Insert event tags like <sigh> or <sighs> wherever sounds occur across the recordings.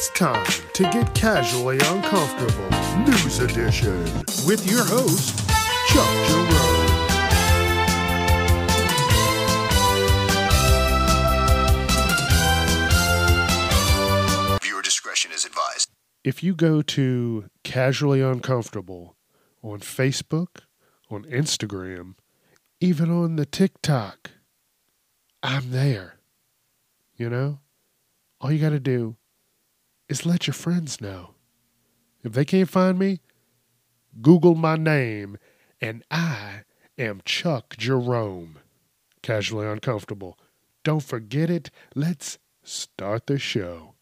It's time to get casually uncomfortable. News edition with your host, Chuck Jerome. Viewer discretion is advised. If you go to Casually Uncomfortable on Facebook, on Instagram, even on the TikTok, I'm there. You know? All you got to do is let your friends know. If they can't find me, Google my name, and I am Chuck Jerome. Casually Uncomfortable. Don't forget it. Let's start the show.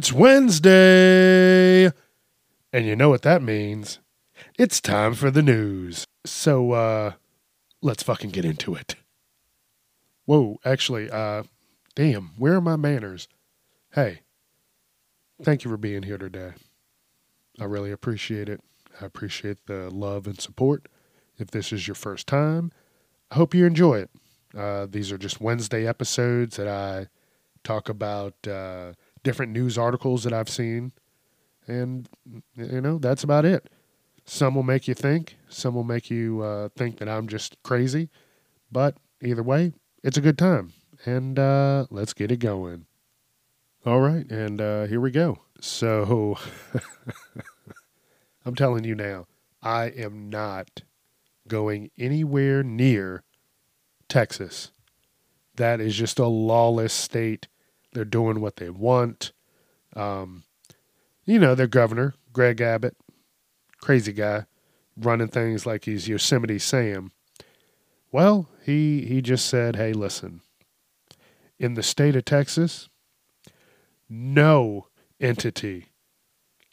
It's Wednesday. And you know what that means. It's time for the news. So, uh, let's fucking get into it. Whoa, actually, uh, damn, where are my manners? Hey, thank you for being here today. I really appreciate it. I appreciate the love and support. If this is your first time, I hope you enjoy it. Uh, these are just Wednesday episodes that I talk about uh, different news articles that I've seen. And, you know, that's about it. Some will make you think, some will make you uh, think that I'm just crazy. But either way, it's a good time. And uh, let's get it going. All right. And uh, here we go. So <laughs> I'm telling you now, I am not going anywhere near Texas. That is just a lawless state. They're doing what they want. Um, you know, their governor, Greg Abbott, crazy guy, running things like he's Yosemite Sam. Well, he he just said, "Hey, listen. In the state of Texas, no entity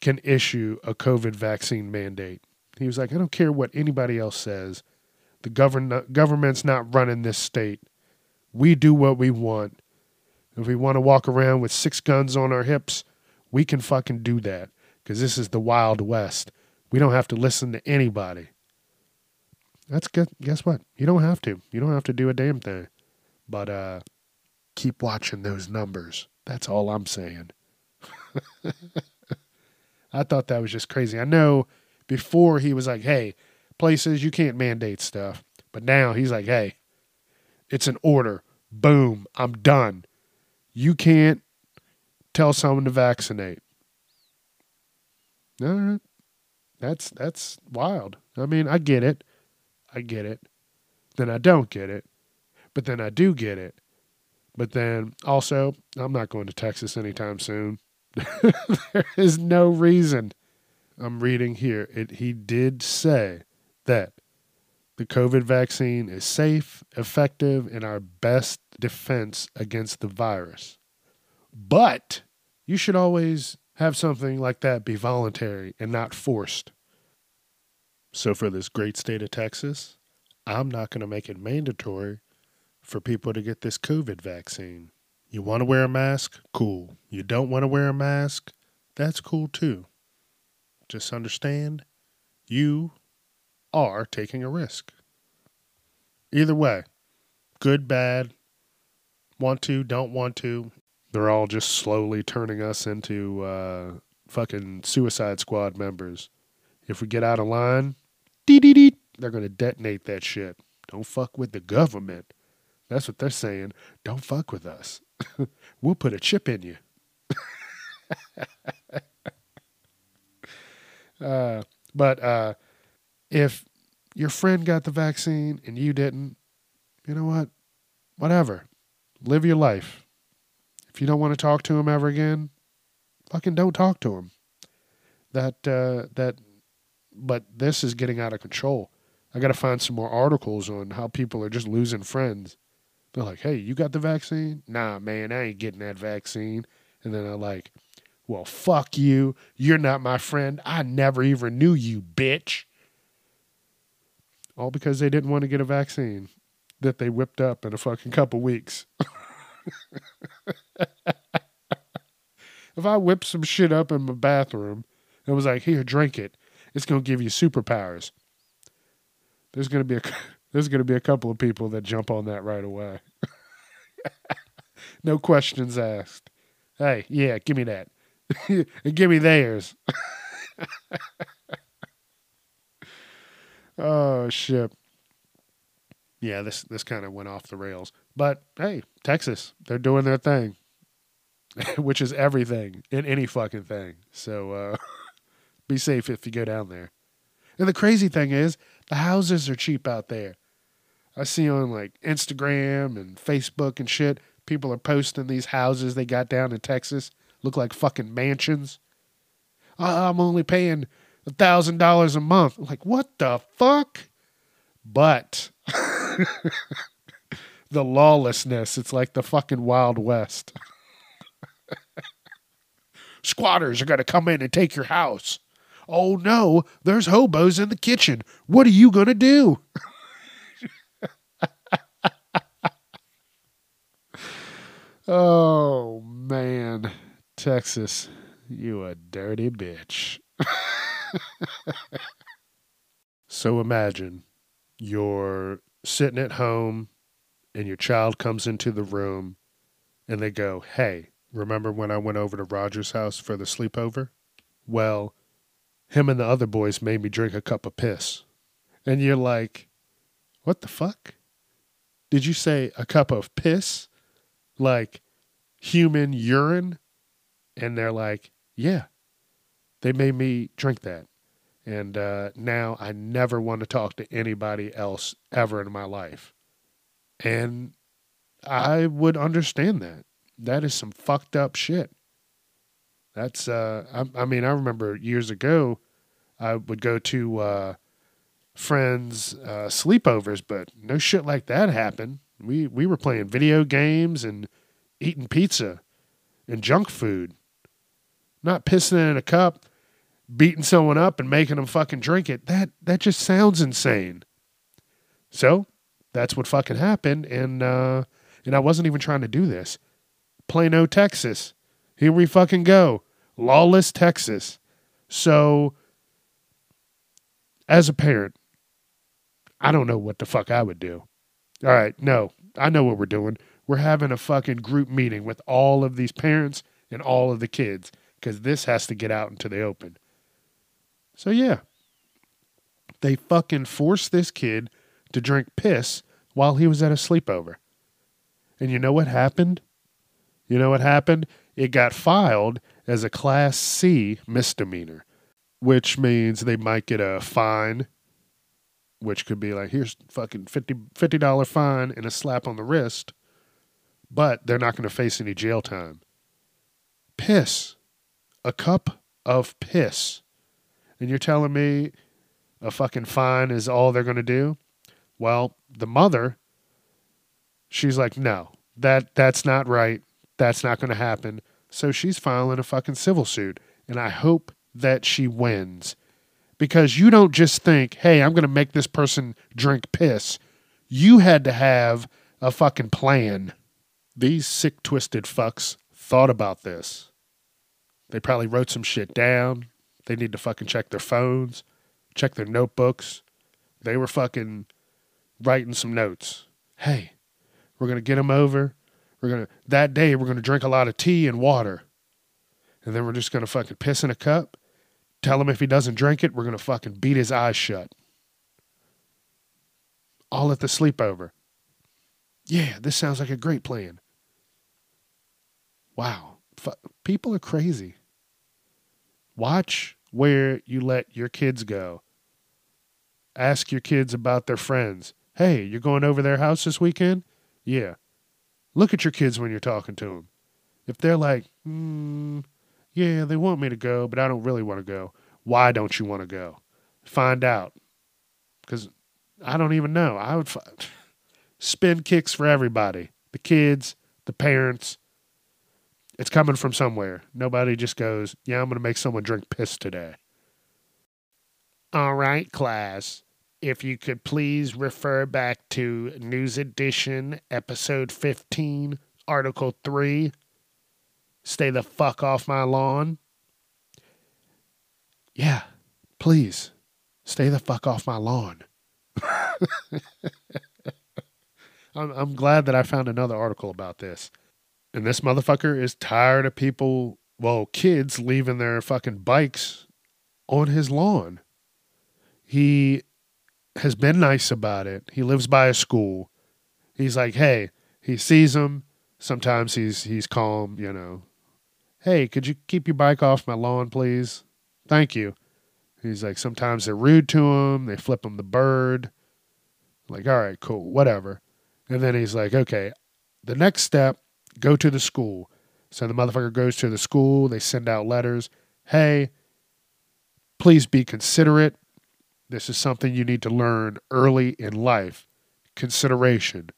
can issue a COVID vaccine mandate." He was like, "I don't care what anybody else says. The govern- government's not running this state. We do what we want. If we want to walk around with six guns on our hips, we can fucking do that because this is the Wild West. We don't have to listen to anybody. That's good. Guess what? You don't have to. You don't have to do a damn thing. But uh, keep watching those numbers. That's all I'm saying. <laughs> I thought that was just crazy. I know before he was like, hey, places you can't mandate stuff. But now he's like, hey, it's an order. Boom, I'm done. You can't tell someone to vaccinate. All right. That's that's wild. I mean, I get it. I get it. Then I don't get it. But then I do get it. But then also, I'm not going to Texas anytime soon. <laughs> there is no reason. I'm reading here. It he did say that the COVID vaccine is safe, effective, and our best defense against the virus. But you should always have something like that be voluntary and not forced. So, for this great state of Texas, I'm not going to make it mandatory for people to get this COVID vaccine. You want to wear a mask? Cool. You don't want to wear a mask? That's cool too. Just understand you are taking a risk. Either way, good, bad, want to, don't want to, they're all just slowly turning us into uh, fucking Suicide Squad members. If we get out of line, dee dee dee, they're to detonate that shit. Don't fuck with the government. That's what they're saying. Don't fuck with us. <laughs> we'll put a chip in you. <laughs> uh, but uh, if your friend got the vaccine and you didn't, you know what? Whatever. Live your life. If you don't want to talk to him ever again, fucking don't talk to him. That uh, that, but this is getting out of control. I got to find some more articles on how people are just losing friends. They're like, "Hey, you got the vaccine? Nah, man, I ain't getting that vaccine." And then they're like, "Well, fuck you. You're not my friend. I never even knew you, bitch." All because they didn't want to get a vaccine that they whipped up in a fucking couple weeks. <laughs> if I whipped some shit up in my bathroom and was like, here, drink it, It's to give you superpowers. There's to be a <laughs> there's to be a couple of people that jump on that right away. <laughs> no questions asked. Hey, yeah, give me that. and <laughs> give me theirs. oh shit. Yeah, this this kind of went off the rails. But hey, Texas, they're doing their thing. <laughs> Which is everything in any fucking thing. So uh <laughs> be safe if you go down there. And the crazy thing is, the houses are cheap out there. I see on like Instagram and Facebook and shit, people are posting these houses they got down in Texas look like fucking mansions. I'm only paying a thousand dollars a month. I'm like, what the fuck? But <laughs> the lawlessness, it's like the fucking Wild West. Squatters are gonna come in and take your house. Oh no, there's hobos in the kitchen. What are you gonna do? <laughs> oh man. Texas, you a dirty bitch. <laughs> so imagine you're sitting at home and your child comes into the room and they go, Hey, remember when I went over to Roger's house for the sleepover? Well, him and the other boys made me drink a cup of piss. And you're like, What the fuck? Did you say a cup of piss? Like human urine? and they're like, yeah, they made me drink that. And uh, now I never want to talk to anybody else ever in my life. And I would understand that. That is some fucked up shit. That's, uh, I, I mean, I remember years ago, I would go to uh, friends' uh, sleepovers, but no shit like that happened. We we were playing video games and eating pizza and junk food not pissing in a cup, beating someone up and making them fucking drink it. That that just sounds insane. So that's what fucking happened, and uh, and I wasn't even trying to do this. Plano, Texas. Here we fucking go. Lawless Texas. So as a parent, I don't know what the fuck I would do. All right, no, I know what we're doing. We're having a fucking group meeting with all of these parents and all of the kids because this has to get out into the open. So, yeah, they fucking forced this kid to drink piss while he was at a sleepover. And you know what happened? You know what happened? It got filed as a Class C misdemeanor, which means they might get a fine, which could be like, here's fucking 50 $50 fine and a slap on the wrist, but they're not going to face any jail time. Piss a cup of piss. And you're telling me a fucking fine is all they're going to do? Well, the mother, she's like, no, that that's not right. That's not going to happen. So she's filing a fucking civil suit. And I hope that she wins. Because you don't just think, hey, I'm going to make this person drink piss. You had to have a fucking plan. These sick, twisted fucks thought about this. They probably wrote some shit down. They need to fucking check their phones, check their notebooks. They were fucking writing some notes. Hey, we're going to get him over. We're to, that day, we're to drink a lot of tea and water. And then we're just to fucking piss in a cup. Tell him if he doesn't drink it, we're to fucking beat his eyes shut. All at the sleepover. Yeah, this sounds like a great plan. Wow. People are crazy. Watch where you let your kids go. Ask your kids about their friends. Hey, you're going over their house this weekend? Yeah. Look at your kids when you're talking to them. If they're like, mm, yeah, they want me to go, but I don't really want to go. Why don't you want to go? Find out. Because I don't even know. I would fi- <sighs> spin kicks for everybody the kids, the parents, it's coming from somewhere. Nobody just goes, yeah, I'm going to make someone drink piss today. All right, class. If you could please refer back to News Edition, Episode 15, Article 3. Stay the fuck off my lawn. Yeah, please. stay the fuck off my lawn. <laughs> I'm, I'm glad that I found another article about this. And this motherfucker is tired of people, well, kids leaving their fucking bikes on his lawn. He has been nice about it. He lives by a school. He's like, hey, he sees him. Sometimes he's he's calm, you know. Hey, could you keep your bike off my lawn, please? Thank you. He's like, sometimes they're rude to him. They flip him the bird. Like, all right, cool, whatever. And then he's like, okay, the next step, go to the school. So the motherfucker goes to the school. They send out letters. Hey, please be considerate. This is something you need to learn early in life. Consideration.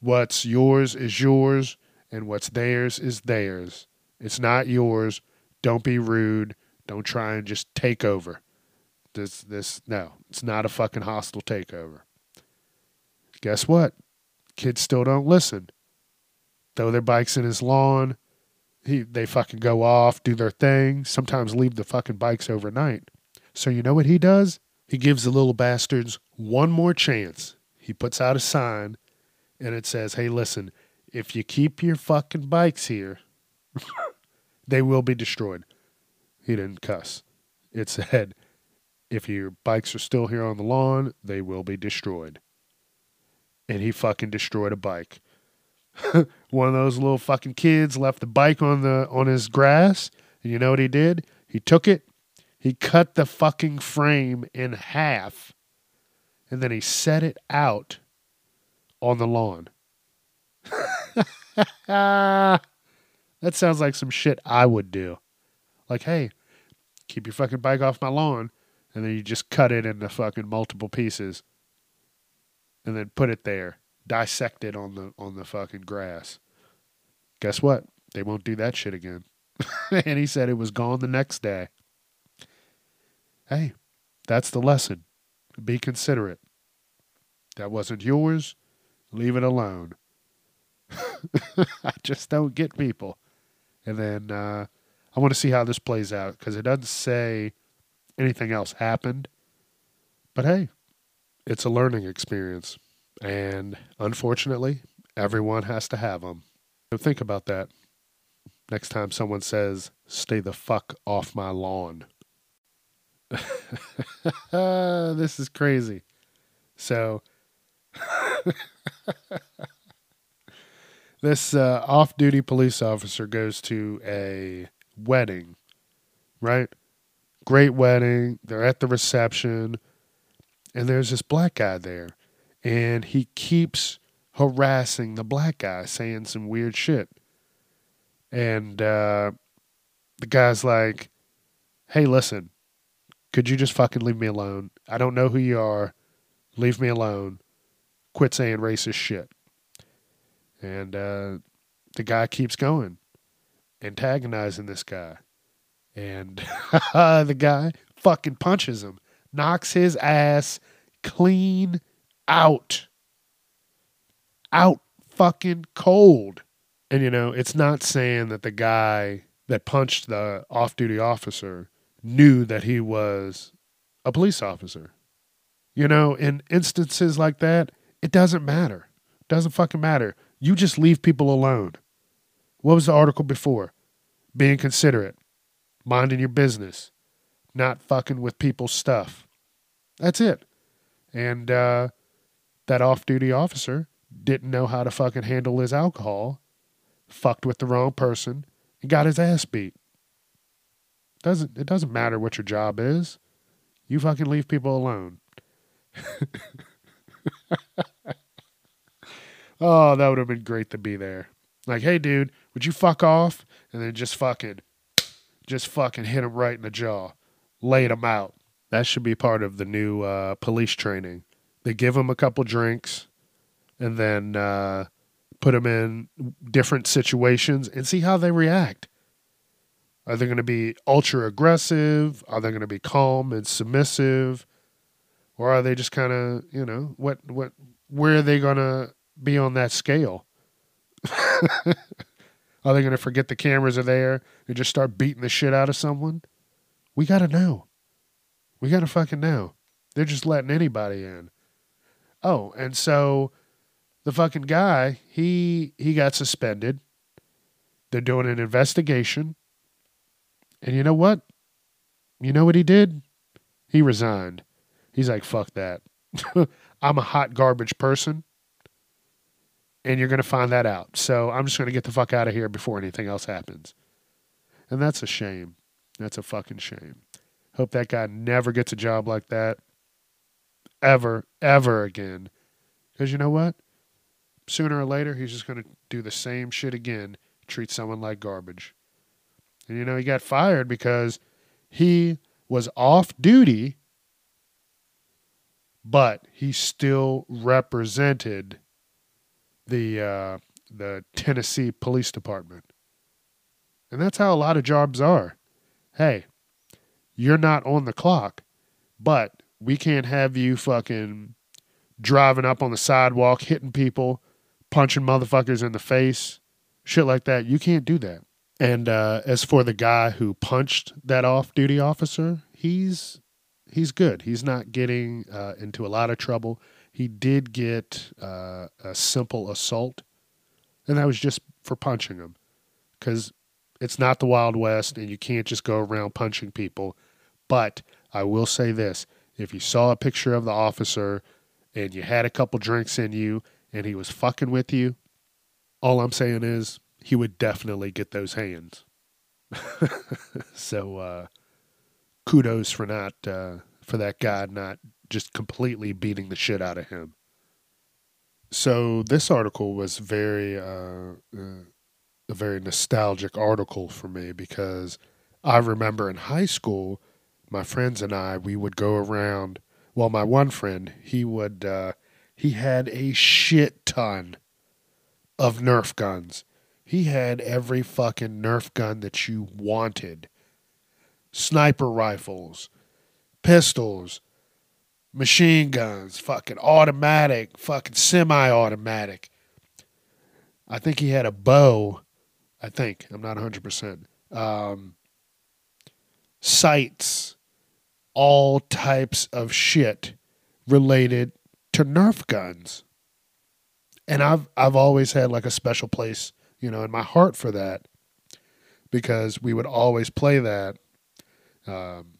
What's yours is yours, and what's theirs is theirs. It's not yours. Don't be rude. Don't try and just take over. This, this, no, it's not a fucking hostile takeover. Guess what? Kids still don't listen. Throw their bikes in his lawn. He, they fucking go off, do their thing, sometimes leave the fucking bikes overnight. So you know what he does? He gives the little bastards one more chance. He puts out a sign and it says, Hey, listen, if you keep your fucking bikes here, <laughs> they will be destroyed. He didn't cuss. It said, If your bikes are still here on the lawn, they will be destroyed. And he fucking destroyed a bike. <laughs> One of those little fucking kids left the bike on the on his grass, and you know what he did? He took it, he cut the fucking frame in half, and then he set it out on the lawn. <laughs> that sounds like some shit I would do. Like, hey, keep your fucking bike off my lawn, and then you just cut it into fucking multiple pieces, and then put it there, dissect it on the on the fucking grass. Guess what? They won't do that shit again. <laughs> and he said it was gone the next day. Hey, that's the lesson. Be considerate. That wasn't yours. Leave it alone. <laughs> I just don't get people. And then uh, I want to see how this plays out because it doesn't say anything else happened. But hey, it's a learning experience. And unfortunately, everyone has to have them. So think about that next time someone says, stay the fuck off my lawn. <laughs> this is crazy. So, <laughs> this uh, off duty police officer goes to a wedding, right? Great wedding. They're at the reception, and there's this black guy there, and he keeps harassing the black guy, saying some weird shit. And uh, the guy's like, hey, listen, could you just fucking leave me alone? I don't know who you are. Leave me alone. Quit saying racist shit. And uh, the guy keeps going, antagonizing this guy. And <laughs> the guy fucking punches him, knocks his ass clean out. Out fucking cold. And, you know, it's not saying that the guy that punched the off duty officer knew that he was a police officer. You know, in instances like that, it doesn't matter. It doesn't fucking matter. You just leave people alone. What was the article before? Being considerate, minding your business, not fucking with people's stuff. That's it. And uh, that off duty officer didn't know how to fucking handle his alcohol, fucked with the wrong person, and got his ass beat. Doesn't it doesn't matter what your job is. You fucking leave people alone. <laughs> oh, that would have been great to be there. Like, hey dude, would you fuck off? And then just fucking just fucking hit him right in the jaw. Laid him out. That should be part of the new uh, police training. They give them a couple drinks and then uh, put them in different situations and see how they react. Are they going to be ultra aggressive? Are they going to be calm and submissive? Or are they just kind of, you know, what what where are they going to be on that scale? <laughs> are they going to forget the cameras are there and just start beating the shit out of someone? We got to know. We got to fucking know. They're just letting anybody in. Oh, and so the fucking guy, he he got suspended. They're doing an investigation. And you know what? You know what he did? He resigned. He's like, fuck that. <laughs> I'm a hot garbage person. And you're going to find that out. So I'm just going to get the fuck out of here before anything else happens. And that's a shame. That's a fucking shame. Hope that guy never gets a job like that ever, ever again. Because you know what? Sooner or later, he's just going to do the same shit again, treat someone like garbage. And you know, he got fired because he was off duty, but he still represented the uh, the Tennessee Police Department. And that's how a lot of jobs are. Hey, you're not on the clock, but we can't have you fucking driving up on the sidewalk, hitting people, punching motherfuckers in the face, shit like that. You can't do that. And uh, as for the guy who punched that off-duty officer, he's he's good. He's not getting uh, into a lot of trouble. He did get uh, a simple assault, and that was just for punching him, because it's not the Wild West, and you can't just go around punching people. But I will say this: if you saw a picture of the officer and you had a couple drinks in you, and he was fucking with you, all I'm saying is he would definitely get those hands. <laughs> so uh, kudos for not uh, for that guy not just completely beating the shit out of him. So this article was very uh, uh, a very nostalgic article for me because I remember in high school, my friends and I we would go around. Well, my one friend he would uh, he had a shit ton of Nerf guns. He had every fucking Nerf gun that you wanted sniper rifles, pistols, machine guns, fucking automatic, fucking semi automatic. I think he had a bow. I think. I'm not 100%. Um, sights, all types of shit related to Nerf guns. And I've I've always had like a special place, you know, in my heart for that because we would always play that. Um,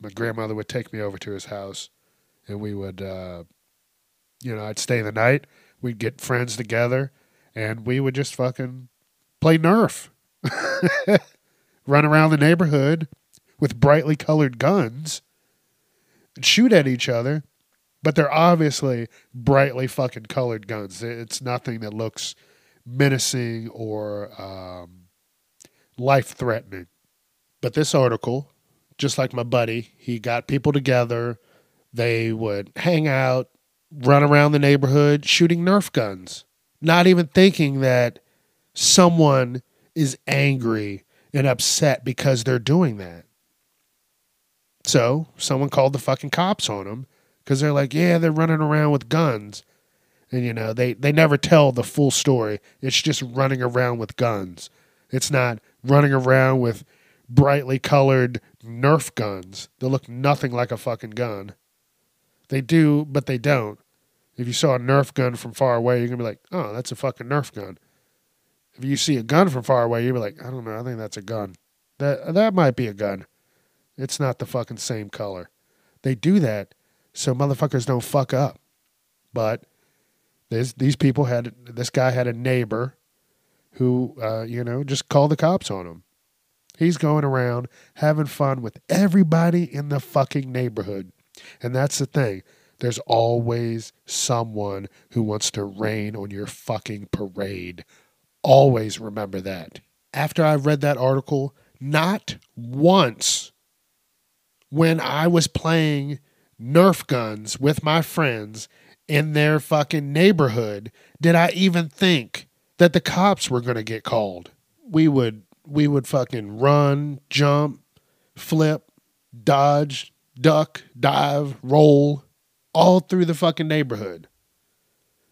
my grandmother would take me over to his house, and we would, uh, you know, I'd stay the night. We'd get friends together, and we would just fucking play Nerf, <laughs> run around the neighborhood with brightly colored guns, and shoot at each other. But they're obviously brightly fucking colored guns. It's nothing that looks menacing or um, life threatening. But this article, just like my buddy, he got people together. They would hang out, run around the neighborhood shooting Nerf guns, not even thinking that someone is angry and upset because they're doing that. So someone called the fucking cops on them because they're like, yeah, they're running around with guns. And, you know, they, they never tell the full story. It's just running around with guns. It's not running around with brightly colored Nerf guns that look nothing like a fucking gun. They do, but they don't. If you saw a Nerf gun from far away, you're to be like, oh, that's a fucking Nerf gun. If you see a gun from far away, you'll be like, I don't know, I think that's a gun. That that might be a gun. It's not the fucking same color. They do that so motherfuckers don't fuck up. But this, these people had this guy had a neighbor who uh, you know just called the cops on him. He's going around having fun with everybody in the fucking neighborhood. And that's the thing. There's always someone who wants to rain on your fucking parade. Always remember that. After I read that article, not once when I was playing Nerf guns with my friends in their fucking neighborhood did I even think that the cops were going to get called. We would we would fucking run, jump, flip, dodge, duck, dive, roll all through the fucking neighborhood.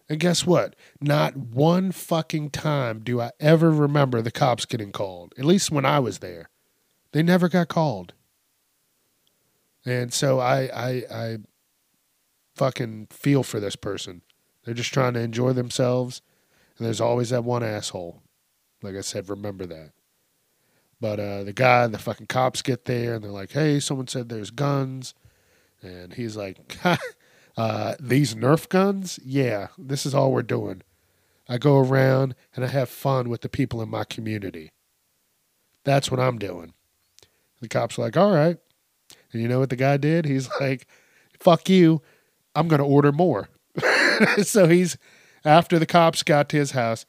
And guess what? Not one fucking time do I ever remember the cops getting called. At least when I was there. They never got called. And so I, I, I fucking feel for this person. They're just trying to enjoy themselves. And there's always that one asshole. Like I said, remember that. But uh, the guy, the fucking cops get there and they're like, hey, someone said there's guns. And he's like, <laughs> uh, these Nerf guns? Yeah, this is all we're doing. I go around and I have fun with the people in my community. That's what I'm doing. The cops are like, all right. And you know what the guy did? He's <laughs> like, fuck you. I'm going to order more. <laughs> so he's, after the cops got to his house,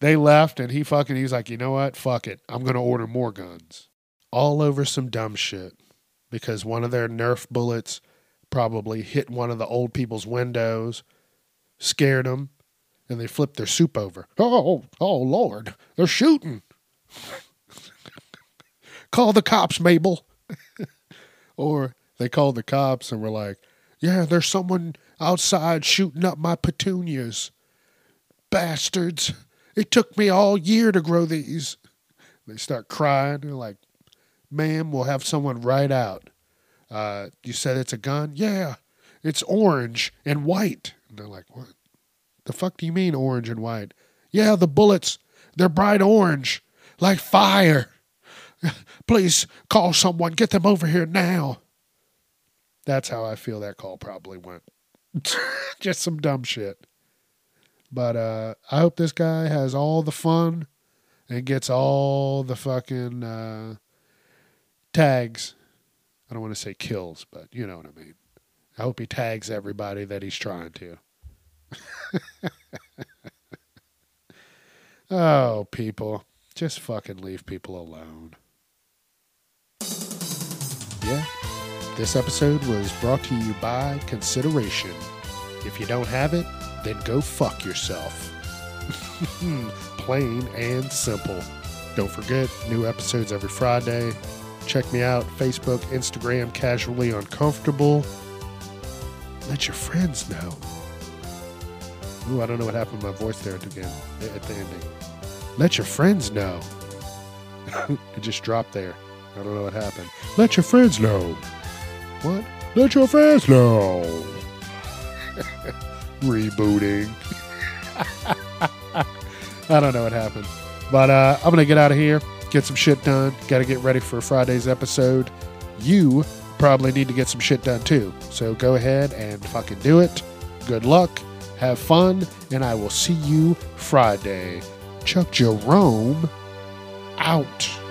they left and he fucking, he's like, you know what? Fuck it. I'm going to order more guns. All over some dumb shit because one of their Nerf bullets probably hit one of the old people's windows, scared them, and they flipped their soup over. <laughs> Oh, oh, Lord, they're shooting. <laughs> Call the cops, Mabel. or they called the cops and were like, yeah, there's someone outside shooting up my petunias. Bastards. It took me all year to grow these. They start crying. They're like, ma'am, we'll have someone right out. Uh, you said it's a gun? Yeah, it's orange and white. And they're like, what? The fuck do you mean orange and white? Yeah, the bullets, they're bright orange, like fire. <laughs> Please call someone, get them over here now. That's how I feel that call probably went. <laughs> Just some dumb shit. But uh, I hope this guy has all the fun and gets all the fucking uh, tags. I don't want to say kills, but you know what I mean. I hope he tags everybody that he's trying to. <laughs> oh, people. Just fucking leave people alone. This episode was brought to you by Consideration. If you don't have it, then go fuck yourself. <laughs> Plain and simple. Don't forget, new episodes every Friday. Check me out Facebook, Instagram, casually uncomfortable. Let your friends know. Ooh, I don't know what happened to my voice there end, at the ending. Let your friends know. <laughs> it just dropped there. I don't know what happened. Let your friends know. What? Let your friends know. <laughs> Rebooting. <laughs> I don't know what happened. But uh, I'm going to get out of here, get some shit done. Got to get ready for Friday's episode. You probably need to get some shit done too. So go ahead and fucking do it. Good luck. Have fun. And I will see you Friday. Chuck Jerome out.